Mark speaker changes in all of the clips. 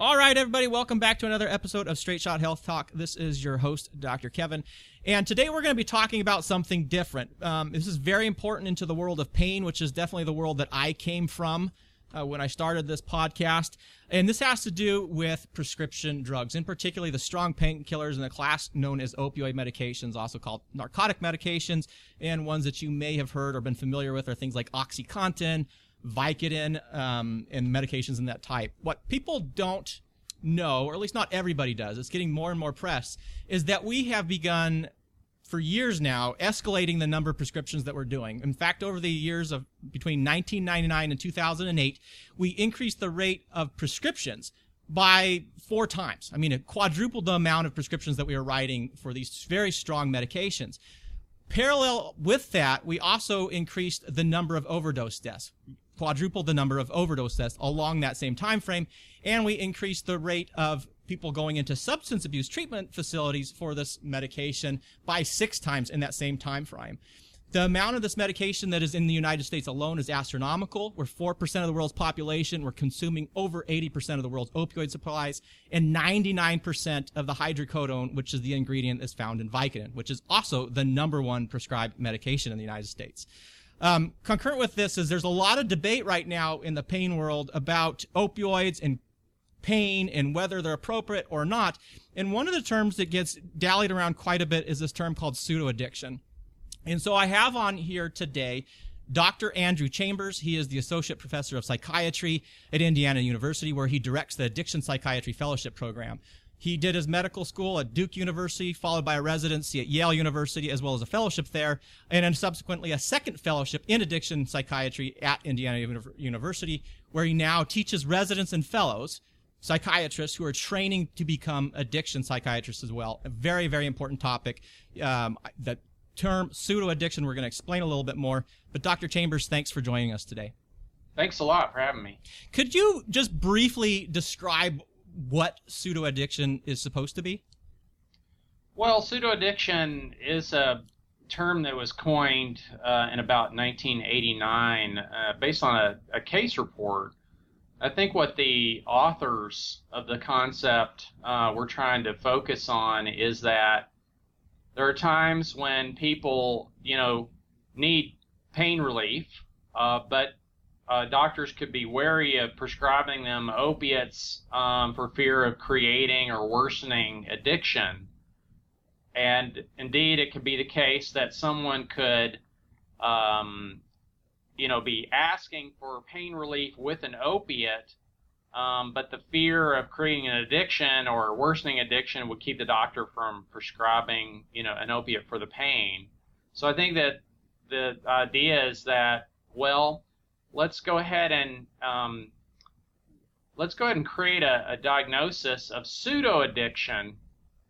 Speaker 1: All right, everybody, welcome back to another episode of Straight Shot Health Talk. This is your host, Dr. Kevin. And today we're going to be talking about something different. Um, this is very important into the world of pain, which is definitely the world that I came from uh, when I started this podcast. And this has to do with prescription drugs, in particularly the strong painkillers in the class known as opioid medications, also called narcotic medications, and ones that you may have heard or been familiar with are things like OxyContin, Vicodin, um, and medications in that type. What people don't know, or at least not everybody does, it's getting more and more press, is that we have begun for years now escalating the number of prescriptions that we're doing. In fact, over the years of between 1999 and 2008, we increased the rate of prescriptions by four times. I mean, it quadrupled the amount of prescriptions that we were writing for these very strong medications. Parallel with that, we also increased the number of overdose deaths quadrupled the number of overdose deaths along that same time frame, and we increased the rate of people going into substance abuse treatment facilities for this medication by six times in that same time frame. The amount of this medication that is in the United States alone is astronomical. We're 4% of the world's population. We're consuming over 80% of the world's opioid supplies and 99% of the hydrocodone, which is the ingredient that's found in Vicodin, which is also the number one prescribed medication in the United States. Um, concurrent with this is there's a lot of debate right now in the pain world about opioids and pain and whether they're appropriate or not. And one of the terms that gets dallied around quite a bit is this term called pseudo addiction. And so I have on here today Dr. Andrew Chambers. He is the Associate Professor of Psychiatry at Indiana University, where he directs the Addiction Psychiatry Fellowship Program. He did his medical school at Duke University, followed by a residency at Yale University, as well as a fellowship there, and then subsequently a second fellowship in addiction psychiatry at Indiana University, where he now teaches residents and fellows, psychiatrists who are training to become addiction psychiatrists as well. A very, very important topic. Um, the term pseudo addiction, we're going to explain a little bit more. But Dr. Chambers, thanks for joining us today.
Speaker 2: Thanks a lot for having me.
Speaker 1: Could you just briefly describe what pseudo addiction is supposed to be?
Speaker 2: Well, pseudo addiction is a term that was coined uh, in about 1989 uh, based on a, a, case report. I think what the authors of the concept uh, were trying to focus on is that there are times when people, you know, need pain relief, uh, but uh, doctors could be wary of prescribing them opiates um, for fear of creating or worsening addiction. And indeed, it could be the case that someone could, um, you know, be asking for pain relief with an opiate, um, but the fear of creating an addiction or worsening addiction would keep the doctor from prescribing, you know, an opiate for the pain. So I think that the idea is that, well, let's go ahead and um, let's go ahead and create a, a diagnosis of pseudo addiction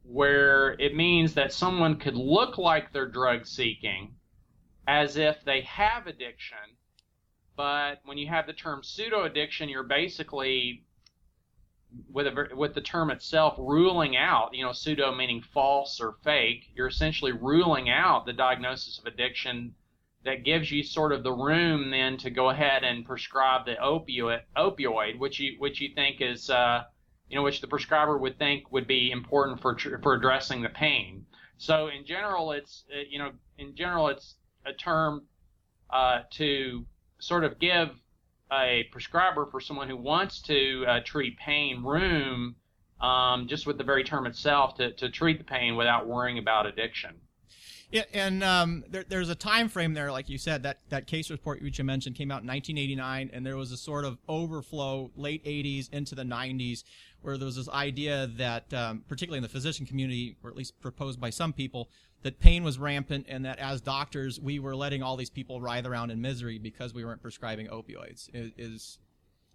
Speaker 2: where it means that someone could look like they're drug seeking as if they have addiction but when you have the term pseudo addiction you're basically with a, with the term itself ruling out you know pseudo meaning false or fake. You're essentially ruling out the diagnosis of addiction that gives you sort of the room then to go ahead and prescribe the opioid, opioid which you which you think is uh, you know which the prescriber would think would be important for for addressing the pain. So in general, it's uh, you know in general it's a term uh, to sort of give a prescriber for someone who wants to uh, treat pain room um, just with the very term itself to, to treat the pain without worrying about addiction.
Speaker 1: Yeah, and um, there, there's a time frame there, like you said, that, that case report which you mentioned came out in 1989, and there was a sort of overflow late 80s into the 90s, where there was this idea that, um, particularly in the physician community, or at least proposed by some people, that pain was rampant, and that as doctors, we were letting all these people writhe around in misery because we weren't prescribing opioids. Is, is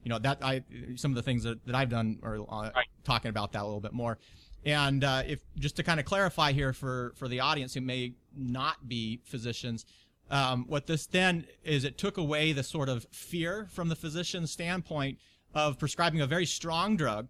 Speaker 1: you know that I some of the things that, that I've done are uh, talking about that a little bit more. And uh, if just to kind of clarify here for for the audience who may not be physicians, um, what this then is, it took away the sort of fear from the physician's standpoint of prescribing a very strong drug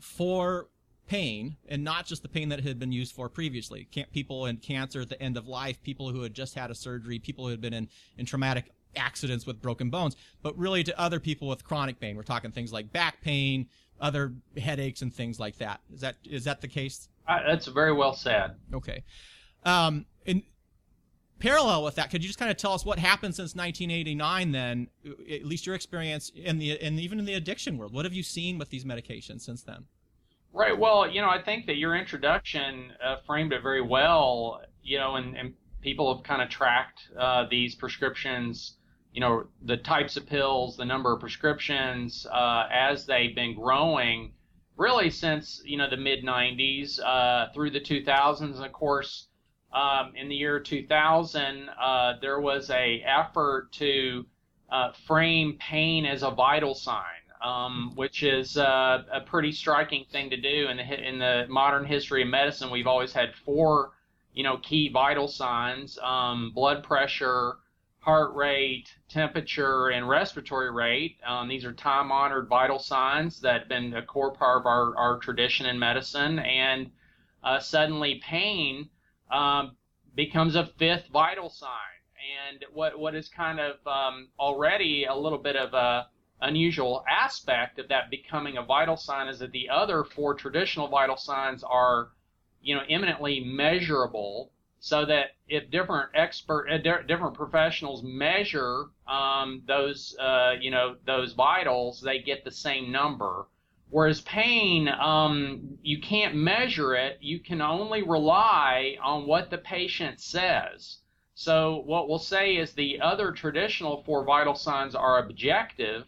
Speaker 1: for pain and not just the pain that had been used for previously. People in cancer at the end of life, people who had just had a surgery, people who had been in, in traumatic accidents with broken bones, but really to other people with chronic pain. We're talking things like back pain, other headaches and things like that. Is that is that the case?
Speaker 2: Uh, that's very well said.
Speaker 1: Okay. Um, in parallel with that, could you just kind of tell us what happened since 1989? Then, at least your experience in the and even in the addiction world, what have you seen with these medications since then?
Speaker 2: Right. Well, you know, I think that your introduction uh, framed it very well. You know, and, and people have kind of tracked uh, these prescriptions. You know, the types of pills, the number of prescriptions uh, as they've been growing, really since you know the mid '90s uh, through the 2000s. And of course, um, in the year 2000, uh, there was a effort to uh, frame pain as a vital sign um, which is uh, a pretty striking thing to do in the in the modern history of medicine. We've always had four, you know, key vital signs: um, blood pressure, heart rate, temperature, and respiratory rate. Um, these are time-honored vital signs that have been a core part of our, our tradition in medicine. And uh, suddenly, pain um, becomes a fifth vital sign. And what what is kind of um, already a little bit of a unusual aspect of that becoming a vital sign is that the other four traditional vital signs are, you know, eminently measurable, so that if different expert, uh, different professionals measure um, those, uh, you know, those vitals, they get the same number. Whereas pain, um, you can't measure it. You can only rely on what the patient says. So what we'll say is the other traditional four vital signs are objective,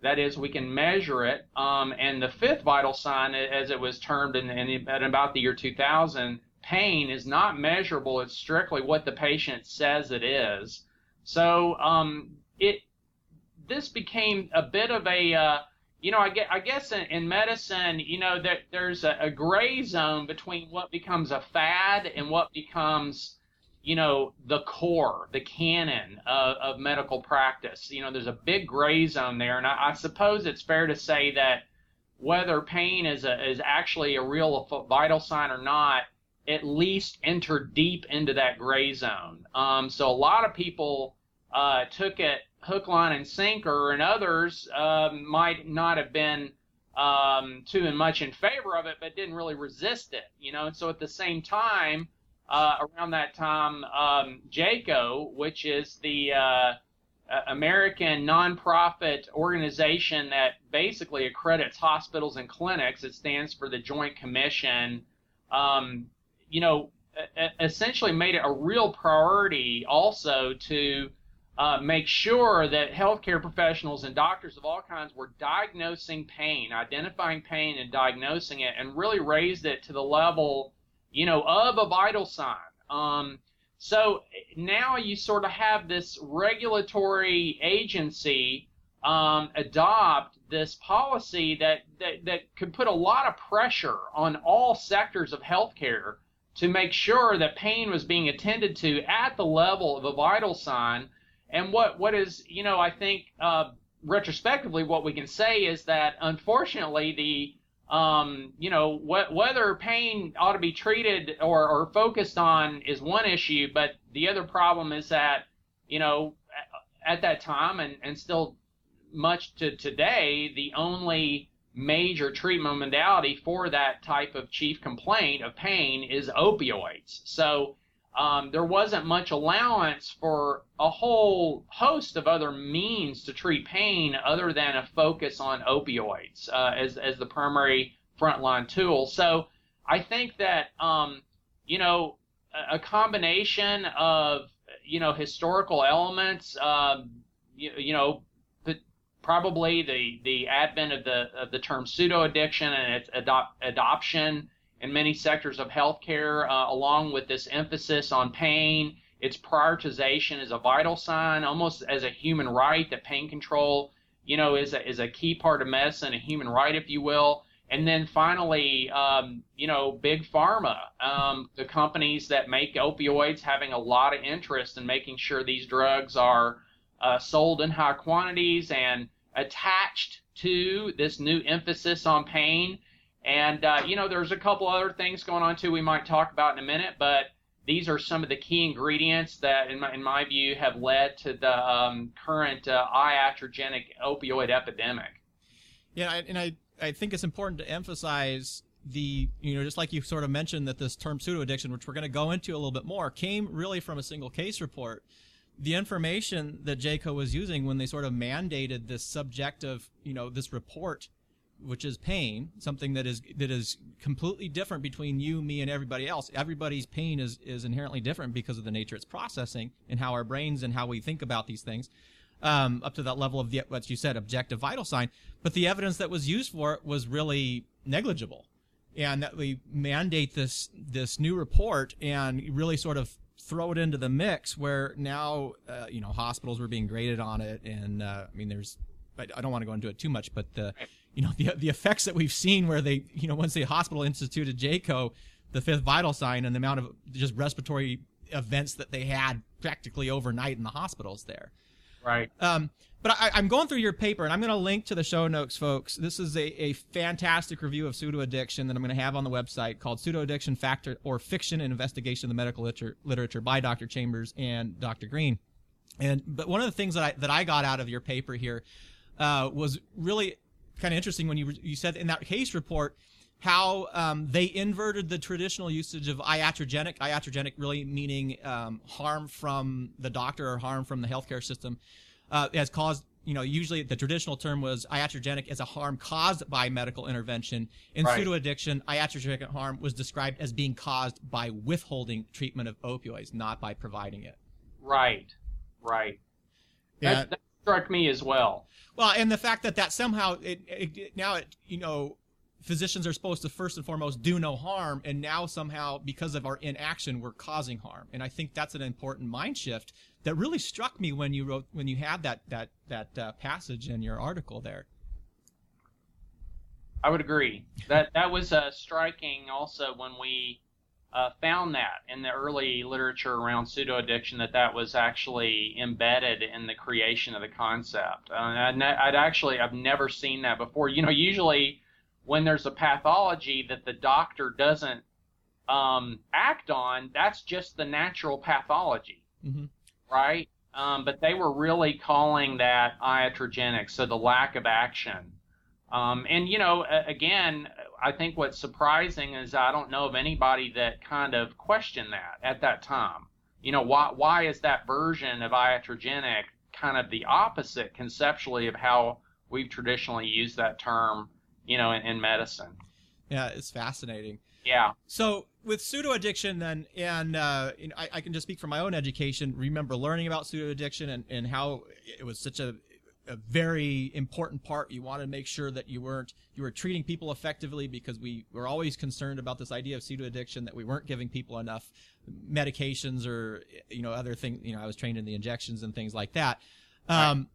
Speaker 2: that is, we can measure it. Um, and the fifth vital sign, as it was termed in, in, in about the year 2000, pain is not measurable. It's strictly what the patient says it is. So um, it this became a bit of a uh, you know I guess, I guess in, in medicine you know that there's a, a gray zone between what becomes a fad and what becomes you know, the core, the canon of, of medical practice. You know, there's a big gray zone there, and I, I suppose it's fair to say that whether pain is a, is actually a real vital sign or not, at least enter deep into that gray zone. Um, so a lot of people uh, took it hook, line, and sinker, and others uh, might not have been um, too much in favor of it, but didn't really resist it. You know, and so at the same time uh, around that time, um, JCAHO, which is the uh, American nonprofit organization that basically accredits hospitals and clinics. It stands for the Joint Commission. Um, you know, essentially made it a real priority also to uh, make sure that healthcare professionals and doctors of all kinds were diagnosing pain, identifying pain and diagnosing it, and really raised it to the level you know, of a vital sign. Um, so now you sort of have this regulatory agency um, adopt this policy that, that, that could put a lot of pressure on all sectors of healthcare to make sure that pain was being attended to at the level of a vital sign. And what, what is, you know, I think uh, retrospectively, what we can say is that unfortunately the um, you know, wh- whether pain ought to be treated or, or focused on is one issue, but the other problem is that, you know, at that time and, and still much to today, the only major treatment modality for that type of chief complaint of pain is opioids. So um, there wasn't much allowance for a whole host of other means to treat pain other than a focus on opioids uh, as, as the primary frontline tool. So I think that, um, you know, a, combination of, you know, historical elements, um, you, you know, probably the, the advent of the, of the term pseudo addiction and its adop- adoption in many sectors of healthcare, uh, along with this emphasis on pain. Its prioritization is a vital sign, almost as a human right, that pain control, you know, is a, is a key part of medicine, a human right, if you will. And then finally, um, you know, big pharma, um, the companies that make opioids having a lot of interest in making sure these drugs are uh, sold in high quantities and attached to this new emphasis on pain and, uh, you know, there's a couple other things going on too we might talk about in a minute, but these are some of the key ingredients that, in my, in my view, have led to the um, current uh, iatrogenic opioid epidemic.
Speaker 1: Yeah, and I I think it's important to emphasize the you know just like you sort of mentioned that this term pseudo addiction, which we're going to go into a little bit more, came really from a single case report. The information that JCAHO was using when they sort of mandated this subjective, you know, this report which is pain, something that is that is completely different between you, me, and everybody else. Everybody's pain is is inherently different because of the nature it's processing and how our brains and how we think about these things. Um, up to that level of the what you said, objective vital sign. But the evidence that was used for it was really negligible, and that we mandate this this new report and really sort of throw it into the mix where now uh, you know hospitals were being graded on it, and uh, I mean there's I don't want to go into it too much, but the you know the the effects that we've seen where they you know once the hospital instituted JCAHO, the fifth vital sign, and the amount of just respiratory events that they had practically overnight in the hospitals there.
Speaker 2: Right.
Speaker 1: Um, but I, am going through your paper, and I'm going to link to the show notes, folks. This is a, a fantastic review of pseudo addiction that I'm going to have on the website called Pseudo Addiction Factor or Fiction and Investigation of the Medical Literature, literature by Dr. Chambers and Dr. Greene. And but one of the things that I that I got out of your paper here uh, was really kind of interesting when you you said in that case report how um, they inverted the traditional usage of iatrogenic. Iatrogenic really meaning um, harm from the doctor or harm from the healthcare system uh, has caused. You know, usually the traditional term was iatrogenic as a harm caused by medical intervention. In right. pseudo addiction, iatrogenic harm was described as being caused by withholding treatment of opioids, not by providing it.
Speaker 2: Right, right. Yeah. That, that struck me as well.
Speaker 1: Well, and the fact that that somehow it, it, now it you know physicians are supposed to first and foremost do no harm, and now somehow because of our inaction we're causing harm, and I think that's an important mind shift that really struck me when you wrote when you had that that that uh, passage in your article there.
Speaker 2: I would agree that that was uh, striking also when we uh, found that in the early literature around pseudo addiction that that was actually embedded in the creation of the concept. Uh, I'd, I'd, actually I've never seen that before. You know, usually when there's a pathology that the doctor doesn't um, act on, that's just the natural pathology, mm-hmm. right? Um, but they were really calling that iatrogenic, so the lack of action. Um, and you know, again, I think what's surprising is I don't know of anybody that kind of questioned that at that time. You know, why why is that version of iatrogenic kind of the opposite conceptually of how we've traditionally used that term, you know, in, in medicine?
Speaker 1: Yeah, it's fascinating.
Speaker 2: Yeah.
Speaker 1: So with pseudo addiction, then, and uh, I, I, can just speak from my own education. Remember learning about pseudo addiction and, and how it was such a a very important part. You want to make sure that you weren't you were treating people effectively because we were always concerned about this idea of pseudo addiction that we weren't giving people enough medications or you know other things. You know, I was trained in the injections and things like that. Um,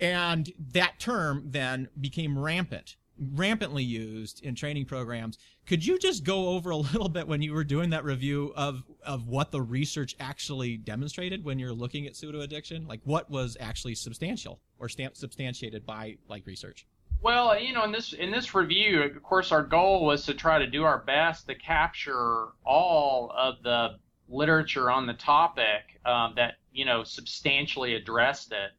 Speaker 1: and that term then became rampant rampantly used in training programs. Could you just go over a little bit when you were doing that review of of what the research actually demonstrated when you're looking at pseudo addiction? Like what was actually substantial or stamp substantiated by like research?
Speaker 2: Well, you know, in this in this review, of course, our goal was to try to do our best to capture all of the literature on the topic um, that you know substantially addressed it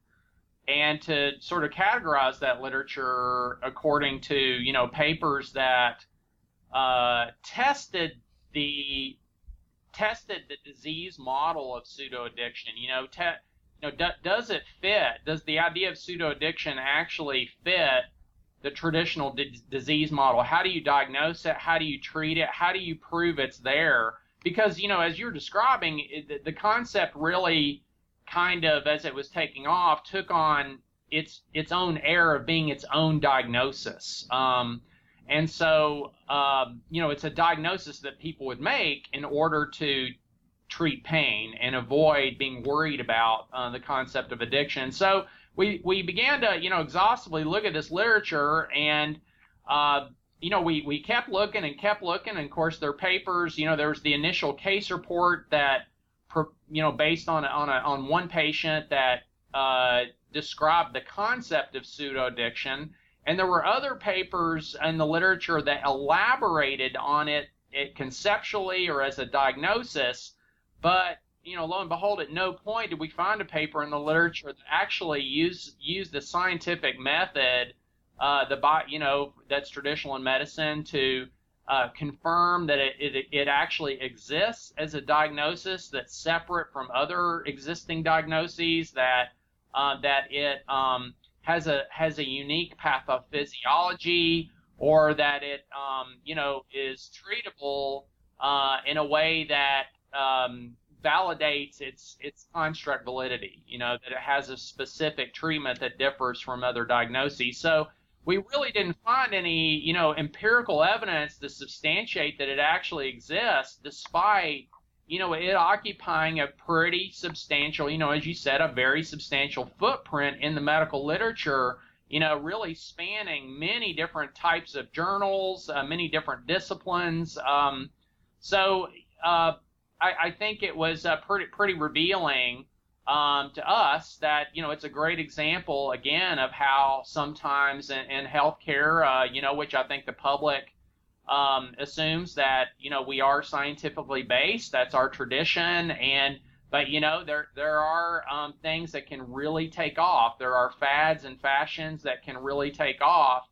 Speaker 2: and to sort of categorize that literature according to you know papers that uh, tested the tested the disease model of pseudo addiction. You know, te- you know, do, does it fit? Does the idea of pseudo addiction actually fit the traditional d- disease model? How do you diagnose it? How do you treat it? How do you prove it's there? Because you know, as you're describing, it, the concept really kind of as it was taking off took on its its own air of being its own diagnosis. Um, and so, um, you know, it's a diagnosis that people would make in order to treat pain and avoid being worried about uh, the concept of addiction. So we we began to you know exhaustively look at this literature and. Uh, you know, we, we kept looking and kept looking, and of course, their papers. You know, there was the initial case report that you know, based on on a, on one patient that uh, described the concept of pseudo addiction, and there were other papers in the literature that elaborated on it, it conceptually or as a diagnosis. But you know, lo and behold, at no point did we find a paper in the literature that actually used used the scientific method uh, the you know that's traditional in medicine to uh, confirm that it, it, it actually exists as a diagnosis that's separate from other existing diagnoses that uh, that it um, has a has a unique pathophysiology or that it um, you know is treatable uh, in a way that um, validates its its construct validity. You know that it has a specific treatment that differs from other diagnoses. So we really didn't find any you know empirical evidence to substantiate that it actually exists, despite you know it occupying a pretty substantial, you know, as you said, a very substantial footprint in the medical literature you know, really spanning many different types of journals, uh, many different disciplines. Um, so uh, I, I, think it was uh, pretty pretty revealing um, to us that you know it's a great example again of how sometimes in, in healthcare, uh, you know, which I think the public um, assumes that you know we are scientifically based. That's our tradition and but you know, there there are um, things that can really take off. There are fads and fashions that can really take off.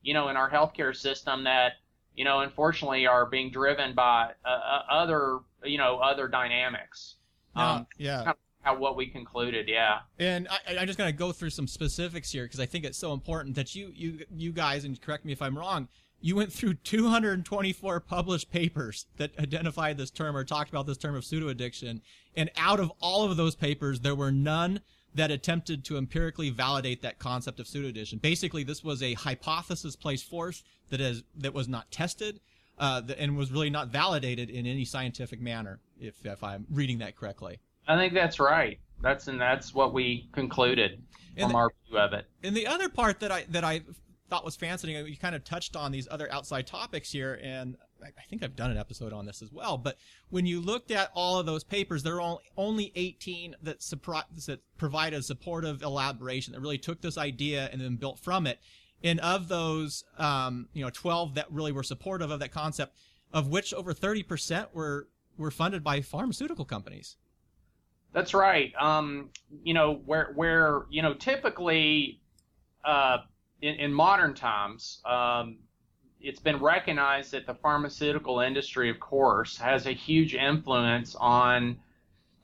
Speaker 2: You know, in our healthcare system that you know, unfortunately, are being driven by uh, uh other you know other dynamics.
Speaker 1: Um, yeah. Kind of
Speaker 2: what we concluded, yeah.
Speaker 1: And I, I'm just gonna go through some specifics here because I think it's so important that you you you guys and correct me if I'm wrong you went through 224 published papers that identified this term or talked about this term of pseudo addiction. And out of all of those papers, there were none that attempted to empirically validate that concept of pseudo addiction. Basically, this was a hypothesis placed forth that is that was not tested uh, and was really not validated in any scientific manner. If if I'm reading that correctly,
Speaker 2: I think that's right. That's and that's what we concluded from the, our view of it.
Speaker 1: And the other part that I that I thought was fascinating. You kind of touched on these other outside topics here, and I think I've done an episode on this as well. But when you looked at all of those papers, there are only 18 that, that provide a supportive elaboration that really took this idea and then built from it. And of those, um, you know, 12 that really were supportive of that concept, of which over 30% were were funded by pharmaceutical companies.
Speaker 2: That's right. Um, you know, where where you know typically. Uh, in, in modern times, um, it's been recognized that the pharmaceutical industry, of course, has a huge influence on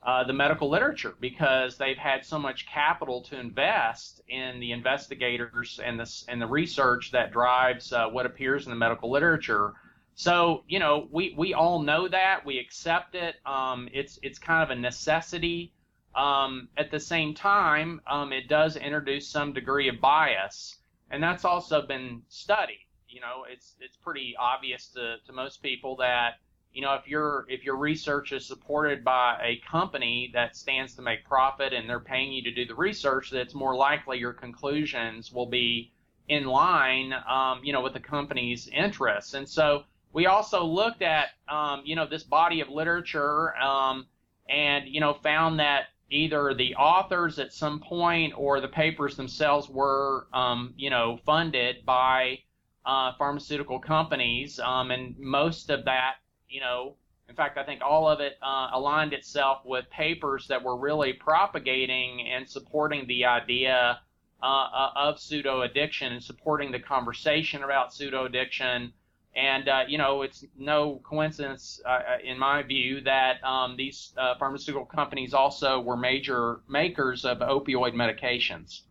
Speaker 2: uh, the medical literature because they've had so much capital to invest in the investigators and the and the research that drives uh, what appears in the medical literature. So you know, we we all know that we accept it. Um, it's it's kind of a necessity. Um, at the same time, um, it does introduce some degree of bias and that's also been studied. You know, it's it's pretty obvious to, to most people that you know if your if your research is supported by a company that stands to make profit and they're paying you to do the research, that it's more likely your conclusions will be in line, um, you know, with the company's interests. And so we also looked at um, you know this body of literature um, and you know found that either the authors at some point or the papers themselves were, um, you know, funded by uh, pharmaceutical companies, um, and most of that, you know, in fact, I think all of it uh, aligned itself with papers that were really propagating and supporting the idea uh, uh of pseudo addiction and supporting the conversation about pseudo addiction and uh, you know, it's no coincidence, uh, uh, in my view, that um, these uh, pharmaceutical companies also were major makers of opioid medications.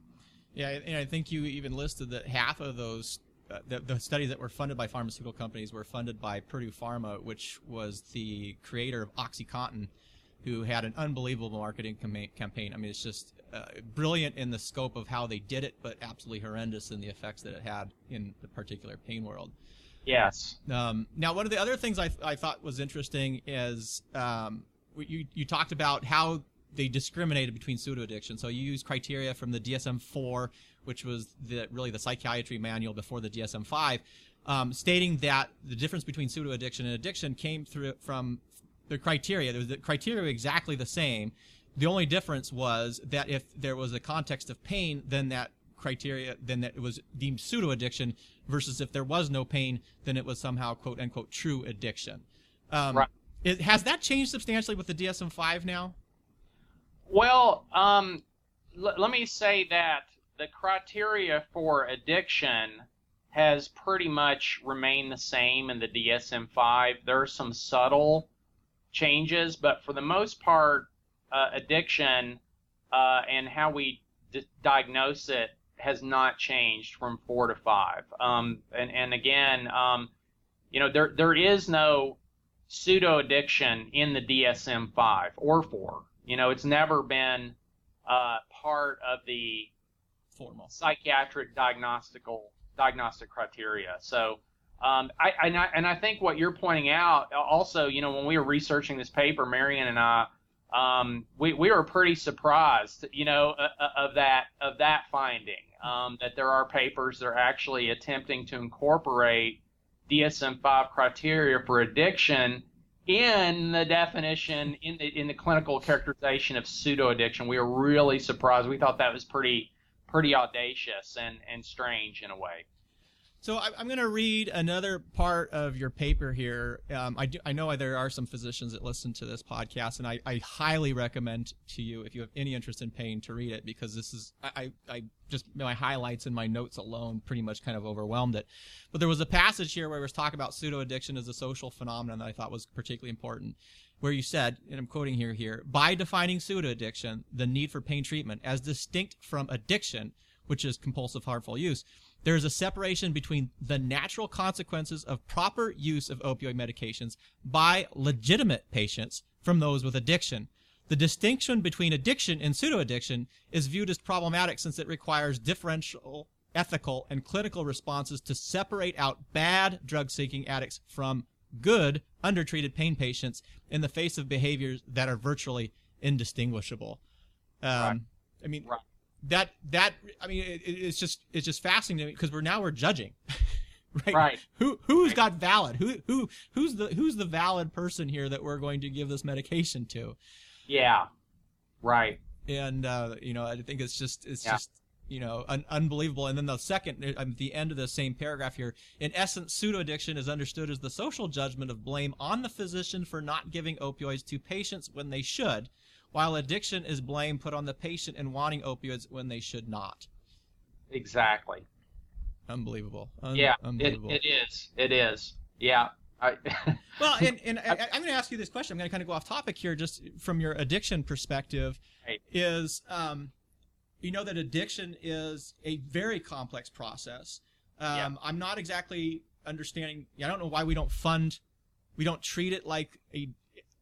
Speaker 1: Yeah, and I think you even listed that half of those, uh, the, the, studies that were funded by pharmaceutical companies were funded by Purdue Pharma, which was the creator of OxyContin, who had an unbelievable marketing com- campaign. I mean, it's just uh, brilliant in the scope of how they did it, but absolutely horrendous in the effects that it had in the particular pain world.
Speaker 2: Yes.
Speaker 1: Um, now, one of the other things I, I thought was interesting is um, you, you talked about how they discriminated between pseudo addiction. So you used criteria from the DSM 4, which was the, really the psychiatry manual before the DSM 5, um, stating that the difference between pseudo addiction and addiction came through from the criteria. The criteria were exactly the same. The only difference was that if there was a context of pain, then that criteria, then that it was deemed pseudo addiction versus if there was no pain, then it was somehow quote unquote true addiction. Um, right. It, has that changed substantially with the DSM 5 now?
Speaker 2: Well, um, l- let me say that the criteria for addiction has pretty much remained the same in the DSM-5. There are some subtle changes, but for the most part, uh, addiction uh, and how we d- diagnose it has not changed from four to five. Um, and, and again, um, you know, there there is no pseudo addiction in the DSM-5 or four. You know, it's never been uh, part of the
Speaker 1: Formal.
Speaker 2: psychiatric diagnostical diagnostic criteria. So, um, I, and I and I think what you're pointing out also, you know, when we were researching this paper, Marion and I, um, we we were pretty surprised, you know, uh, uh, of that of that finding um, that there are papers that are actually attempting to incorporate DSM-5 criteria for addiction in the definition in the in the clinical characterization of pseudo addiction. We were really surprised. We thought that was pretty pretty audacious and and strange in a way.
Speaker 1: So I, am going to read another part of your paper here. Um, I, do, I know there are some physicians that listen to this podcast, and I, I, highly recommend to you, if you have any interest in pain, to read it because this is I, I just my highlights and my notes alone pretty much kind of overwhelmed it. But there was a passage here where it was talking about pseudo addiction as a social phenomenon that I thought was particularly important, where you said, and I'm quoting here here, by defining pseudo addiction, the need for pain treatment as distinct from addiction, which is compulsive harmful use there is a separation between the natural consequences of proper use of opioid medications by legitimate patients from those with addiction. The distinction between addiction and pseudoaddiction is viewed as problematic since it requires differential ethical and clinical responses to separate out bad drug seeking addicts from good undertreated pain patients in the face of behaviors that are virtually indistinguishable. Um, right. I mean, right that that I mean it, it's just it's just fascinating because we're now we're judging. right?
Speaker 2: right?
Speaker 1: Who who's right. got valid? Who who who's the who's the valid person here that we're going to give this medication to?
Speaker 2: Yeah, right.
Speaker 1: And uh, you know, I think it's just it's yeah. just you know un- unbelievable. And then the second, at um, the end of the same paragraph here, in essence, pseudo addiction is understood as the social judgment of blame on the physician for not giving opioids to patients when they should while addiction is blame put on the patient in wanting opioids when they should not.
Speaker 2: Exactly.
Speaker 1: Unbelievable.
Speaker 2: Un- yeah, unbelievable. It, it is. It is. Yeah. I
Speaker 1: well, and, and I, am going to ask you this question. I'm going to kind of go off topic here, just from your addiction perspective.
Speaker 2: Right.
Speaker 1: Is um, you know that addiction is a very complex process. Um, yeah. I'm not exactly understanding. I don't know why we don't fund, we don't treat it like a,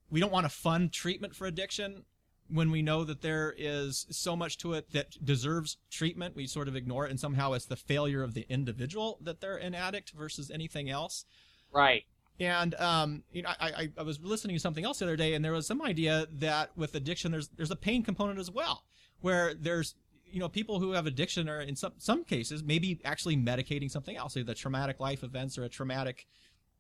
Speaker 1: we don't want to fund treatment for addiction when we know that there is so much to it that deserves treatment, we sort of ignore it, and somehow it's the failure of the individual that they're an addict versus anything else.
Speaker 2: Right.
Speaker 1: And um, you know, I, I, I was listening to something else the other day, and there was some idea that with addiction, there's there's a pain component as well, where there's you know people who have addiction are in some some cases maybe actually medicating something else, either traumatic life events or a traumatic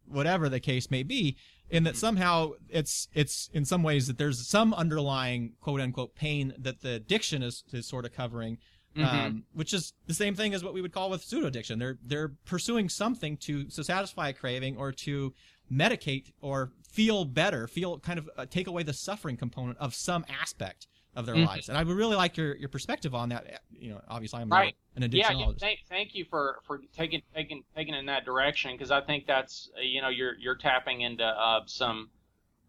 Speaker 1: whatever the case may be, in that mm-hmm. somehow it's it's in some ways that there's some underlying quote unquote pain that the addiction is, is sort of covering. Mm-hmm. Um, which is the same thing as what we would call with pseudo addiction. They're they're pursuing something to, to satisfy a craving or to medicate or feel better, feel kind of uh, take away the suffering component of some aspect of their mm-hmm. lives. And I would really like your, your perspective on that. You know, obviously I'm right. an addictionologist.
Speaker 2: Yeah, thank, thank you for, for taking taking taking in that direction because I think that's uh, you know you're you're tapping into uh, some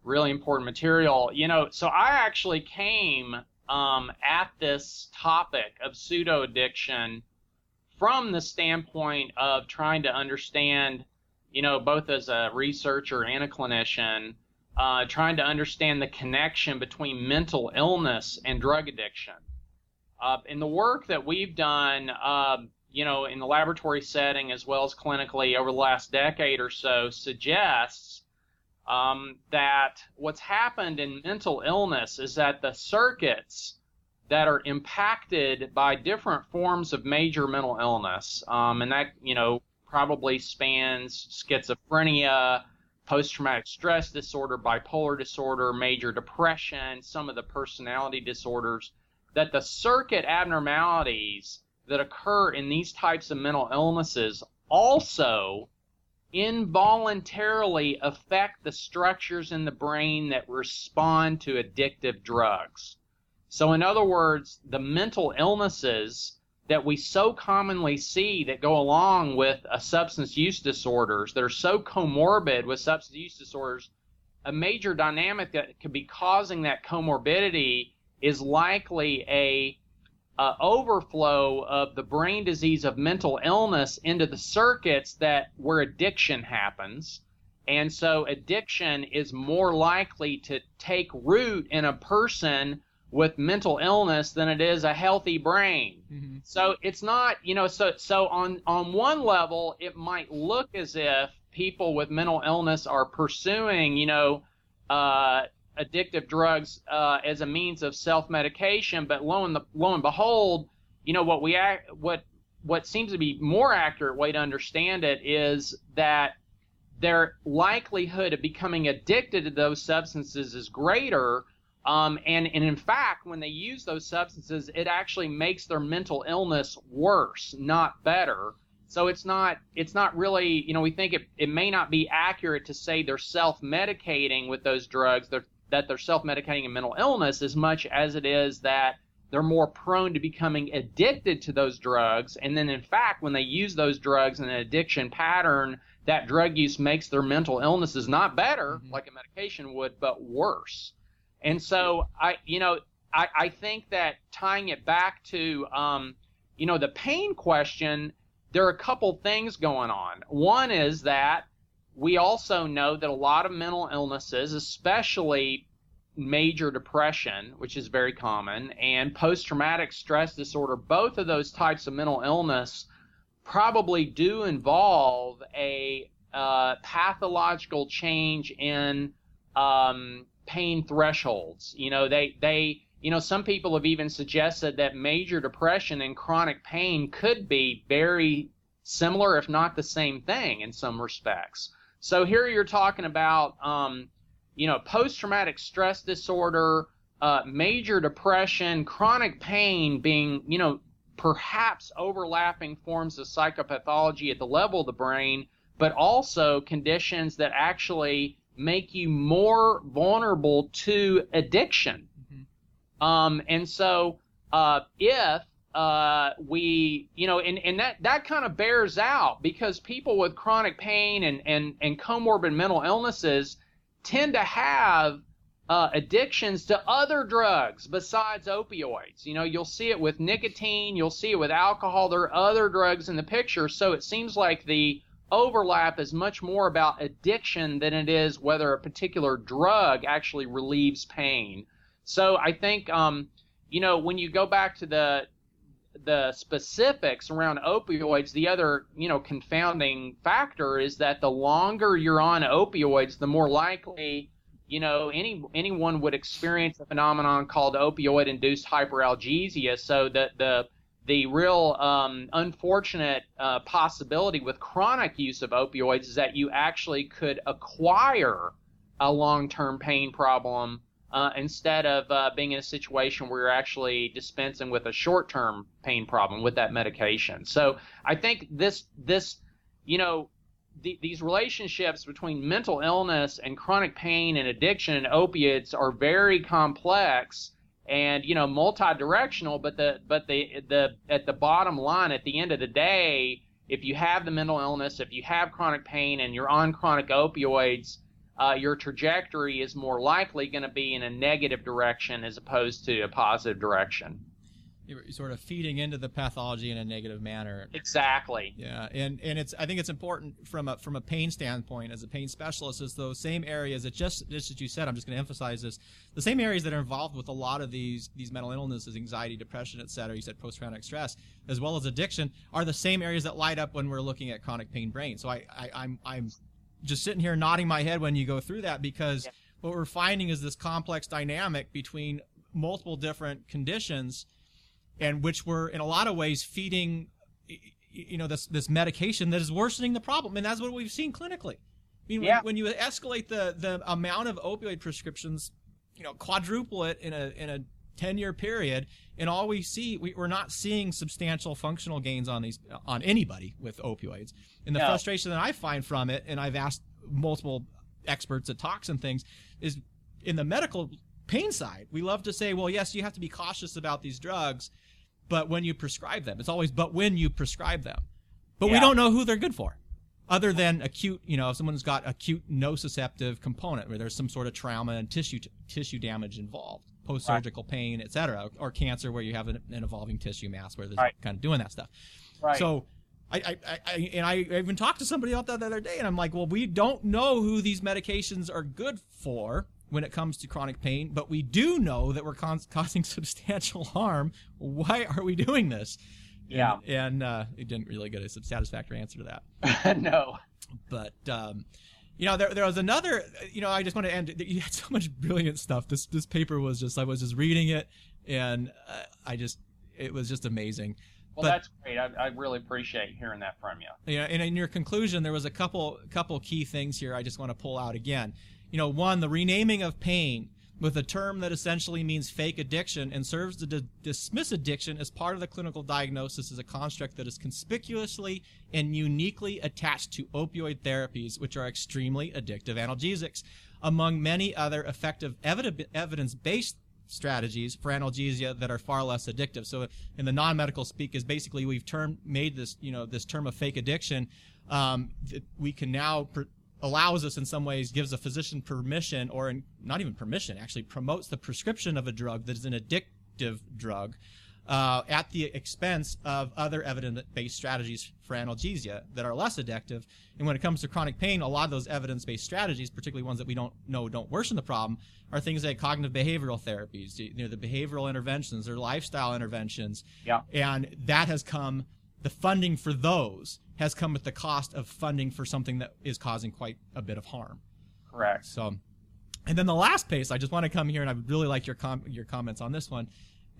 Speaker 2: really important material. You know, so I actually came um, at this topic of pseudo addiction from the standpoint of trying to understand, you know, both as a researcher and a clinician uh, trying to understand the connection between mental illness and drug addiction. Uh, in the work that we've done, uh, you know, in the laboratory setting as well as clinically over the last decade or so, suggests um, that what's happened in mental illness is that the circuits that are impacted by different forms of major mental illness, um, and that you know probably spans schizophrenia, post traumatic stress disorder, bipolar disorder, major depression, some of the personality disorders, that the circuit abnormalities that occur in these types of mental illnesses also involuntarily affect the structures in the brain that respond to addictive drugs. So, in other words, the mental illnesses that we so commonly see that go along with uh, substance use disorders that are so comorbid with substance use disorders, a major dynamic that could be causing that comorbidity is likely a uh, overflow of the brain disease of mental illness into the circuits that where addiction happens. And so addiction is more likely to take root in a person with mental illness than it is a healthy brain. Mm-hmm. So it's not, you know, so so on on one level it might look as if people with mental illness are pursuing, you know, uh, addictive drugs uh, as a means of self-medication, but lo and the, lo and behold, you know what we act, what what seems to be more accurate way to understand it is that their likelihood of becoming addicted to those substances is greater. Um, and, and in fact, when they use those substances, it actually makes their mental illness worse, not better. So it's not it's not really you know we think it, it may not be accurate to say they're self medicating with those drugs. They're that they're self-medicating a mental illness as much as it is that they're more prone to becoming addicted to those drugs. And then, in fact, when they use those drugs in an addiction pattern, that drug use makes their mental illnesses not better, mm-hmm. like a medication would, but worse. And so, I, you know, I, I think that tying it back to, um, you know, the pain question, there are a couple things going on. One is that we also know that a lot of mental illnesses, especially major depression, which is very common, and post traumatic stress disorder, both of those types of mental illness probably do involve a uh, pathological change in um, pain thresholds. You know, they, they, you know, some people have even suggested that major depression and chronic pain could be very similar, if not the same thing in some respects. So here you're talking about, um, you know, post-traumatic stress disorder, uh, major depression, chronic pain being, you know, perhaps overlapping forms of psychopathology at the level of the brain, but also conditions that actually make you more vulnerable to addiction. Mm-hmm. Um, and so, uh, if uh, we, you know, and, and that, that kind of bears out because people with chronic pain and, and, and comorbid mental illnesses tend to have uh, addictions to other drugs besides opioids. You know, you'll see it with nicotine, you'll see it with alcohol. There are other drugs in the picture. So it seems like the overlap is much more about addiction than it is whether a particular drug actually relieves pain. So I think, um, you know, when you go back to the the specifics around opioids, the other, you know, confounding factor is that the longer you're on opioids, the more likely, you know, any anyone would experience a phenomenon called opioid-induced hyperalgesia. So the the the real um, unfortunate uh, possibility with chronic use of opioids is that you actually could acquire a long-term pain problem uh, instead of uh, being in a situation where you're actually dispensing with a short-term pain problem with that medication. So I think this this you know the, these relationships between mental illness and chronic pain and addiction and opiates are very complex and you know multi-directional but the but the the at the bottom line at the end of the day if you have the mental illness if you have chronic pain and you're on chronic opioids uh, your trajectory is more likely going to be in a negative direction as opposed to a positive direction.
Speaker 1: You're sort of feeding into the pathology in a negative manner.
Speaker 2: Exactly.
Speaker 1: Yeah, and and it's I think it's important from a from a pain standpoint as a pain specialist is those same areas that just just as you said I'm just going to emphasize this the same areas that are involved with a lot of these these mental illnesses anxiety depression etc you said post traumatic stress as well as addiction are the same areas that light up when we're looking at chronic pain brain so I, I I'm I'm just sitting here nodding my head when you go through that because yeah. what we're finding is this complex dynamic between multiple different conditions and which we're in a lot of ways feeding you know this this medication that is worsening the problem and that's what we've seen clinically I mean, yeah. when, when you escalate the, the amount of opioid prescriptions, you know, quadruple it in a in a 10 year period and all we see we, are not seeing substantial functional gains on these on anybody with opioids and the no. frustration that i find from it and i've asked multiple experts at talks and things is in the medical pain side we love to say well yes you have to be cautious about these drugs but when you prescribe them. It's always but when you prescribe them. But we don't know who they're good for. Other than acute, you know, if someone's got acute nociceptive component where there's some sort of trauma and tissue tissue damage involved, post-surgical pain, et cetera, or cancer where you have an, an evolving tissue mass where they're
Speaker 2: Right.
Speaker 1: kind of doing that stuff.
Speaker 2: Right.
Speaker 1: So, I, I, I, I and I even talked to somebody about that the other day, and I'm like, well, we don't know who these medications are good for when it comes to chronic pain, but we do know that we're causing substantial harm. Why are we doing this?
Speaker 2: Yeah.
Speaker 1: And, and uh, it didn't really get a satisfactory answer to that.
Speaker 2: no.
Speaker 1: But um, you know, there there was another. You know, I just want to end. You had so much brilliant stuff. This this paper was just. I was just reading it, and uh, I just it was just amazing.
Speaker 2: Well,
Speaker 1: But-
Speaker 2: that's great. I, I really appreciate hearing that from you.
Speaker 1: Yeah, and in your conclusion, there was a couple couple key things here. I just want to pull out again. You know, one, the renaming of pain with a term that essentially means fake addiction and serves to di- dismiss addiction as part of the clinical diagnosis is a construct that is conspicuously and uniquely attached to opioid therapies, which are extremely addictive analgesics, among many other effective evidence based strategies for analgesia that are far less addictive. So in the non-medical speak is basically we've term made this, you know, this term of fake addiction. Um, we can now pr- allows us in some ways gives a physician permission or in, not even permission actually promotes the prescription of a drug that is an addictive drug uh, at the expense of other evidence-based strategies for analgesia that are less addictive. And when it comes to chronic pain, a lot of those evidence-based strategies, particularly ones that we don't know don't worsen the problem, are things like cognitive behavioral therapies, you know, the behavioral interventions or lifestyle interventions.
Speaker 2: Yeah.
Speaker 1: And that has come, the funding for those has come at the cost of funding for something that is causing quite a bit of harm.
Speaker 2: Correct.
Speaker 1: So, and then the last piece, I just want to come here and I would really like your com- your comments on this one,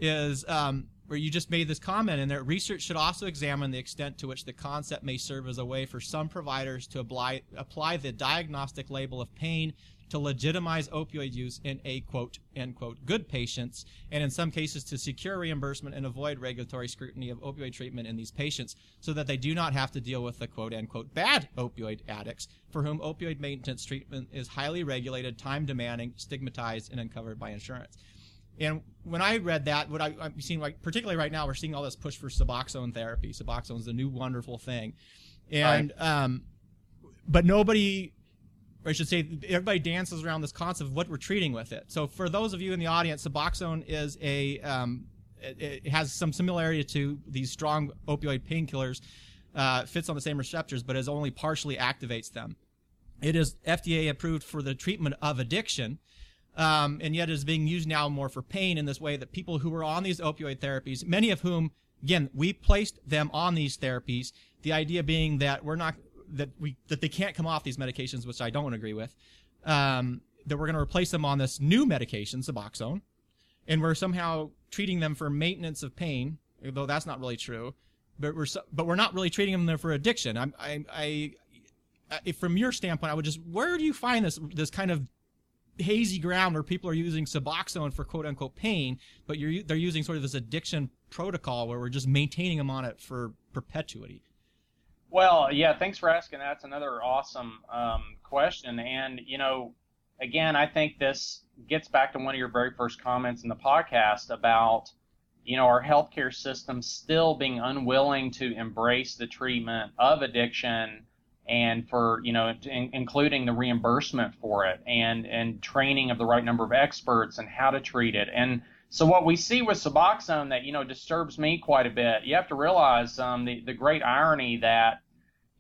Speaker 1: is um, where you just made this comment in there. Research should also examine the extent to which the concept may serve as a way for some providers to apply apply the diagnostic label of pain to legitimize opioid use in a quote end quote good patients, and in some cases to secure reimbursement and avoid regulatory scrutiny of opioid treatment in these patients, so that they do not have to deal with the quote end quote bad opioid addicts for whom opioid maintenance treatment is highly regulated, time demanding, stigmatized, and uncovered by insurance. And when I read that, what I, I'm seeing, like particularly right now, we're seeing all this push for Suboxone therapy. Suboxone is the new wonderful thing, and um, but nobody, or I should say, everybody dances around this concept of what we're treating with it. So for those of you in the audience, Suboxone is a um, it, it has some similarity to these strong opioid painkillers. Uh, fits on the same receptors, but is only partially activates them. It is FDA approved for the treatment of addiction, um, and yet is being used now more for pain in this way that people who are on these opioid therapies, many of whom, again, we placed them on these therapies. The idea being that we're not that we that they can't come off these medications, which I don't agree with. Um, that we're going to replace them on this new medication, Suboxone, and we're somehow treating them for maintenance of pain, though that's not really true. But we're but we're not really treating them for addiction. I'm, I, I, I, from your standpoint, I would just where do you find this this kind of hazy ground where people are using Suboxone for quote unquote pain, but you're they're using sort of this addiction protocol where we're just maintaining them on it for perpetuity.
Speaker 2: Well, yeah, thanks for asking. That's another awesome um, question. And, you know, again, I think this gets back to one of your very first comments in the podcast about, you know, our healthcare system still being unwilling to embrace the treatment of addiction and for, you know, in, including the reimbursement for it and, and training of the right number of experts and how to treat it. And so what we see with Suboxone that, you know, disturbs me quite a bit, you have to realize um, the, the great irony that,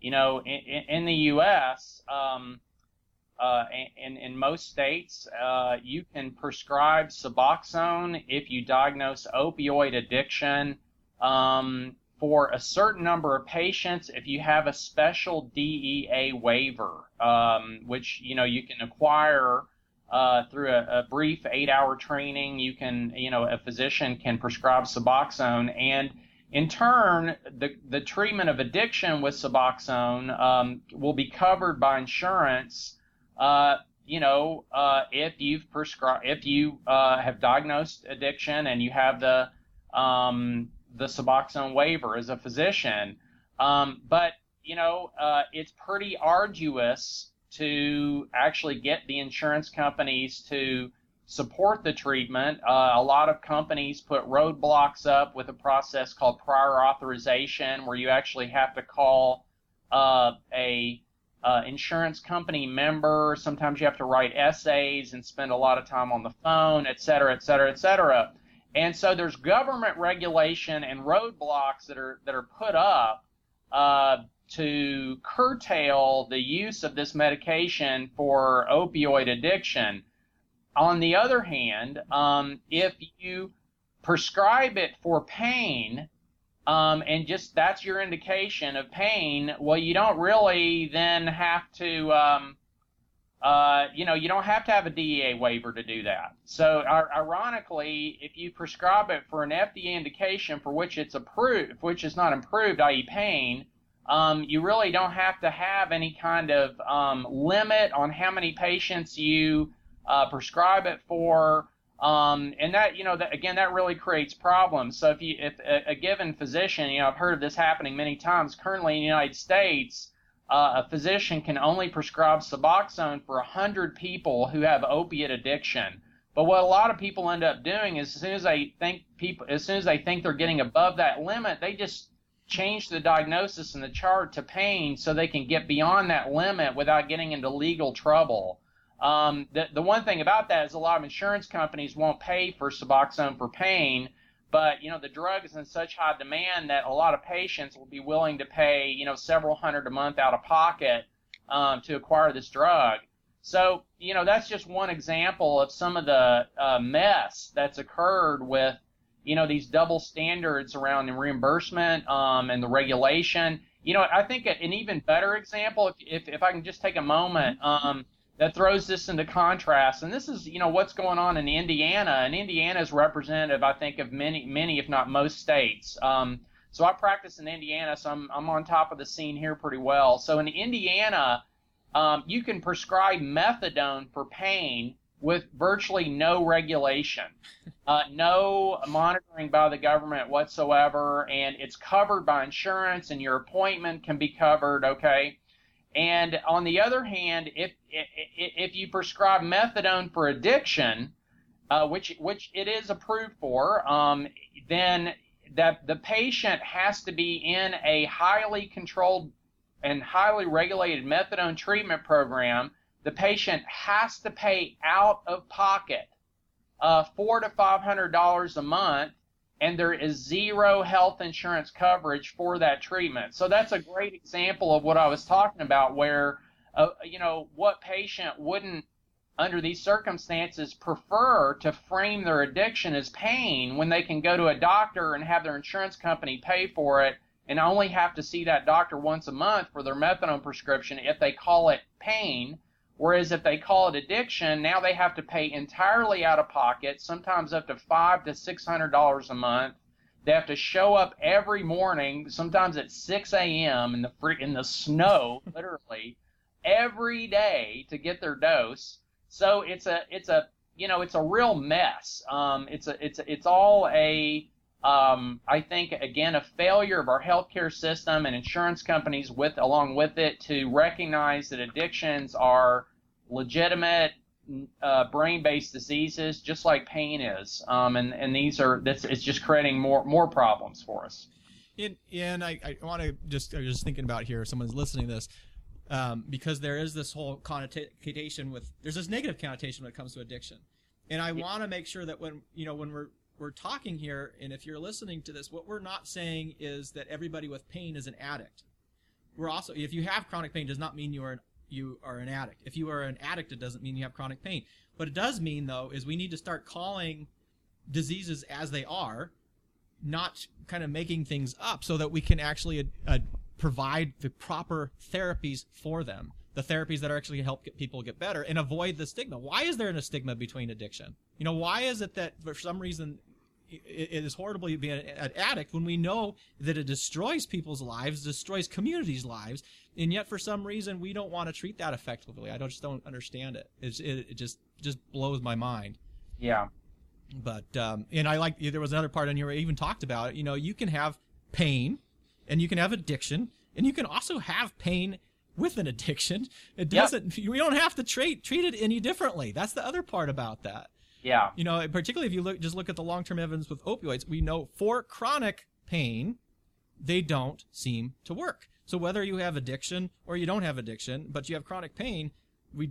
Speaker 2: you know, in, in the U.S., um, uh, in, in most states, uh, you can prescribe Suboxone if you diagnose opioid addiction um, for a certain number of patients if you have a special DEA waiver, um, which, you know, you can acquire uh, through a, a brief eight-hour training. You can, you know, a physician can prescribe Suboxone and in turn, the, the treatment of addiction with Suboxone um, will be covered by insurance. Uh, you know, uh, if you've prescribed, if you uh, have diagnosed addiction and you have the um, the Suboxone waiver as a physician, um, but you know, uh, it's pretty arduous to actually get the insurance companies to support the treatment. Uh, a lot of companies put roadblocks up with a process called prior authorization, where you actually have to call uh, a uh, insurance company member. Sometimes you have to write essays and spend a lot of time on the phone, et cetera, et cetera, et cetera. And so there's government regulation and roadblocks that are that are put up uh, to curtail the use of this medication for opioid addiction. On the other hand, um, if you prescribe it for pain, um, and just that's your indication of pain, well, you don't really then have to, um, uh, you know, you don't have to have a DEA waiver to do that. So, ironically, if you prescribe it for an FDA indication for which it's approved, which is not improved, i.e., pain, um, you really don't have to have any kind of um, limit on how many patients you uh, prescribe it for. Um, and that, you know, that, again, that really creates problems. So if you, if a, a, given physician, you know, I've heard of this happening many times. Currently in the United States, uh, a physician can only prescribe Suboxone for 100 people who have opiate addiction. But what a lot of people end up doing is, as soon as they think people, as soon as they think they're getting above that limit, they just change the diagnosis and the chart to pain so they can get beyond that limit without getting into legal trouble. Um, the, the one thing about that is a lot of insurance companies won't pay for Suboxone for pain, but you know the drug is in such high demand that a lot of patients will be willing to pay you know several hundred a month out of pocket um, to acquire this drug. So you know that's just one example of some of the uh, mess that's occurred with you know these double standards around the reimbursement um, and the regulation. You know I think an even better example, if if, if I can just take a moment. Um, that throws this into contrast. And this is, you know, what's going on in Indiana. And Indiana is representative, I think, of many, many, if not most states. Um, so I practice in Indiana, so I'm, I'm on top of the scene here pretty well. So in Indiana, um, you can prescribe methadone for pain with virtually no regulation, uh, no monitoring by the government whatsoever, and it's covered by insurance, and your appointment can be covered. Okay, and on the other hand, if if you prescribe methadone for addiction, uh, which which it is approved for, um, then that the patient has to be in a highly controlled and highly regulated methadone treatment program. The patient has to pay out of pocket uh, four to five hundred dollars a month and there is zero health insurance coverage for that treatment. So that's a great example of what I was talking about, where, uh, you know, what patient wouldn't, under these circumstances, prefer to frame their addiction as pain when they can go to a doctor and have their insurance company pay for it and only have to see that doctor once a month for their methadone prescription if they call it pain Whereas if they call it addiction, now they have to pay entirely out of pocket, sometimes up to five to six hundred dollars a month. They have to show up every morning, sometimes at 6 a.m. in the free, in the snow, literally, every day to get their dose. So it's a it's a you know it's a real mess. Um, it's a it's a, it's all a um, I think again a failure of our healthcare system and insurance companies with along with it to recognize that addictions are legitimate uh, brain-based diseases, just like pain is, um, and and these are it's just creating more more problems for us.
Speaker 1: And, and I, I want to just I was just thinking about here. Someone's listening to this. Um, because there is this whole connotation with there's this negative connotation when it comes to addiction, and I want to make sure that when you know when we're we're talking here, and if you're listening to this, what we're not saying is that everybody with pain is an addict. We're also, if you have chronic pain, does not mean you are an, you are an addict. If you are an addict, it doesn't mean you have chronic pain. What it does mean, though, is we need to start calling diseases as they are, not kind of making things up, so that we can actually uh, uh provide the proper therapies for them the therapies that are actually help get people get better and avoid the stigma. Why is there a stigma between addiction? You know, why is it that for some reason it is horrible to be an addict when we know that it destroys people's lives, destroys communities' lives, and yet for some reason we don't want to treat that effectively. I just don't understand it. It's, it, it just just blows my mind.
Speaker 2: Yeah.
Speaker 1: But um, and I like there was another part in here where I even talked about it. you know you can have pain, and you can have addiction, and you can also have pain with an addiction. It doesn't. Yep. We don't have to treat treat it any differently. That's the other part about that.
Speaker 2: Yeah.
Speaker 1: You know, particularly if you look just look at the long-term evidence with opioids, we know for chronic pain, they don't seem to work. So whether you have addiction or you don't have addiction, but you have chronic pain, we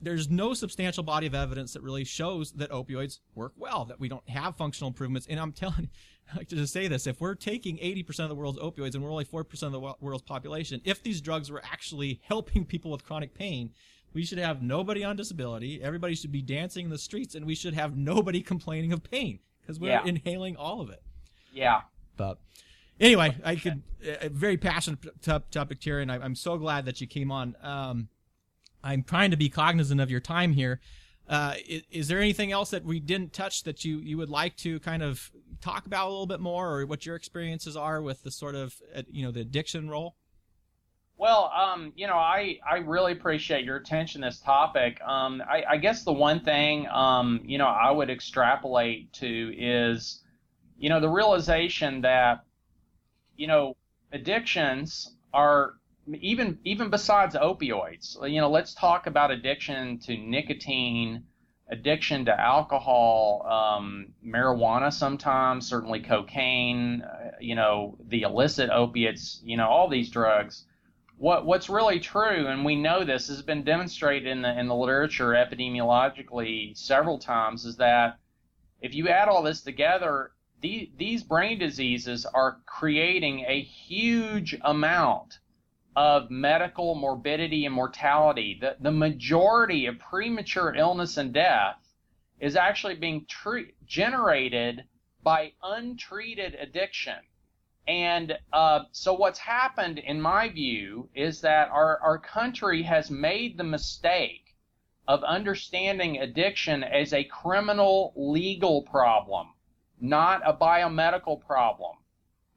Speaker 1: there's no substantial body of evidence that really shows that opioids work well, that we don't have functional improvements. And I'm telling I like to just say this: if we're taking 80% of the world's opioids and we're only 4% of the world's population, if these drugs were actually helping people with chronic pain, we should have nobody on disability. Everybody should be dancing in the streets, and we should have nobody complaining of pain because we're
Speaker 2: Yeah.
Speaker 1: inhaling all of it.
Speaker 2: Yeah.
Speaker 1: But anyway, I could a very passionate topic here, and I, I'm so glad that you came on. Um, I'm trying to be cognizant of your time here. Uh, is, is there anything else that we didn't touch that you you would like to kind of talk about a little bit more, or what your experiences are with the sort of uh, you know the addiction role?
Speaker 2: Well, um, you know, I, I really appreciate your attention to this topic. Um, I, I guess the one thing, um, you know, I would extrapolate to is, you know, the realization that, you know, addictions are even even besides opioids. You know, let's talk about addiction to nicotine, addiction to alcohol, um, marijuana sometimes, certainly cocaine. Uh, you know, the illicit opiates. You know, all these drugs what what's really true, and we know this has been demonstrated in the in the literature epidemiologically several times, is that if you add all this together, the, these brain diseases are creating a huge amount of medical morbidity and mortality. The, the majority of premature illness and death is actually being tre- generated by untreated addiction. And uh, so, what's happened, in my view, is that our, our country has made the mistake of understanding addiction as a criminal legal problem, not a biomedical problem.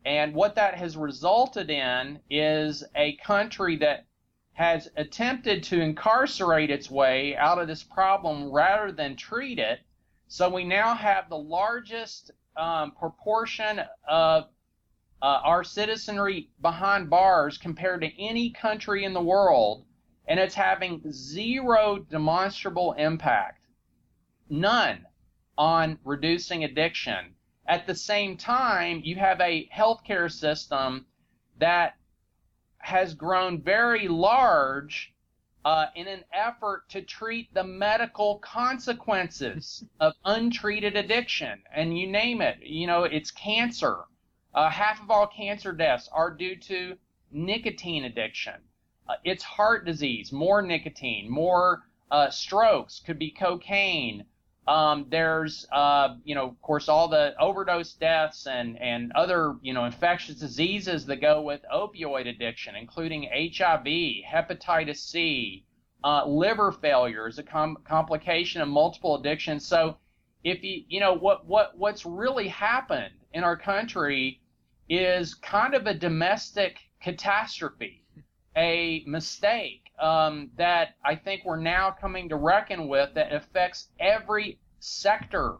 Speaker 2: And what that has resulted in is a country that has attempted to incarcerate its way out of this problem rather than treat it. So we now have the largest um, proportion of uh, our citizenry behind bars compared to any country in the world, and it's having zero demonstrable impact, none, on reducing addiction. At the same time, you have a healthcare system that has grown very large uh, in an effort to treat the medical consequences of untreated addiction. And you name it, you know, it's cancer. Uh, half of all cancer deaths are due to nicotine addiction. Uh, it's heart disease, more nicotine, more uh, strokes, could be cocaine. Um, there's, uh, you know, of course, all the overdose deaths and, and other, you know, infectious diseases that go with opioid addiction, including HIV, hepatitis C, uh, liver failure is a com- complication of multiple addictions. So, if you, you know, what, what, what's really happened in our country is kind of a domestic catastrophe, a mistake um, that I think we're now coming to reckon with that affects every sector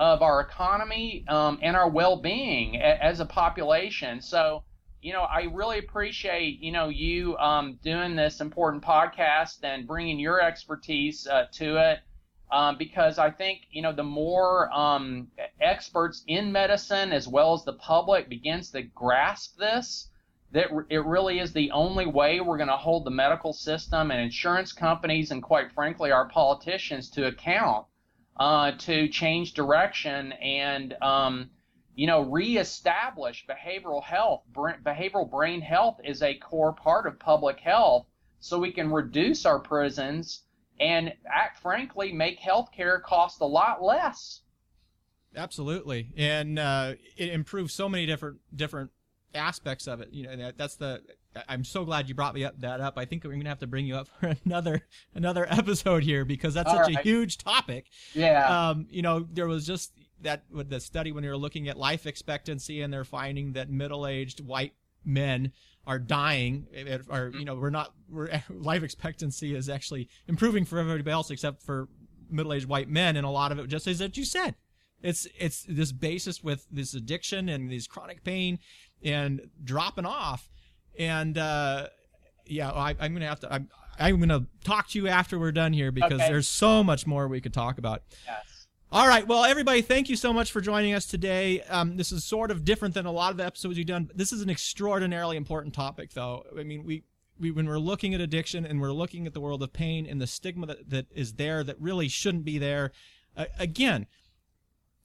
Speaker 2: of our economy um, and our well-being a- as a population. So, you know, I really appreciate you know you um, doing this important podcast and bringing your expertise uh, to it. Um, because I think you know the more um, experts in medicine as well as the public begins to grasp this, that it really is the only way we're going to hold the medical system and insurance companies and quite frankly our politicians to account uh, to change direction and um, you know reestablish behavioral health. Behavioral brain health is a core part of public health, so we can reduce our prisons and act frankly make healthcare cost a lot less.
Speaker 1: Absolutely, and uh, it improves so many different different aspects of it. You know, that, that's the. I'm so glad you brought me up that up. I think we're gonna have to bring you up for another another episode here because that's
Speaker 2: All
Speaker 1: such a huge topic.
Speaker 2: Yeah.
Speaker 1: Um, you know, there was just that with the study when they were looking at life expectancy and they're finding that middle-aged white men are dying eh, or you know we're not we're life expectancy is actually improving for everybody else except for middle-aged white men and a lot of it just is that you said it's it's this basis with this addiction and these chronic pain and dropping off and uh yeah I, i'm gonna have to I'm, I'm gonna talk to you after we're done here because
Speaker 2: Okay.
Speaker 1: there's so much more we could talk about
Speaker 2: yes.
Speaker 1: All right. Well, everybody, thank you so much for joining us today. Um, this is sort of different than a lot of the episodes we've done. This is an extraordinarily important topic, though. I mean, we, we when we're looking at addiction and we're looking at the world of pain and the stigma that, that is there that really shouldn't be there. Uh, again,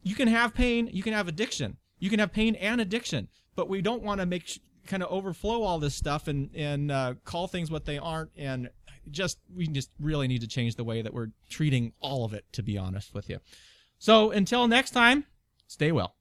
Speaker 1: you can have pain, you can have addiction, you can have pain and addiction, but we don't want to make kind of overflow all this stuff and and uh, call things what they aren't and just we just really need to change the way that we're treating all of it to be honest with you so until next time, stay well.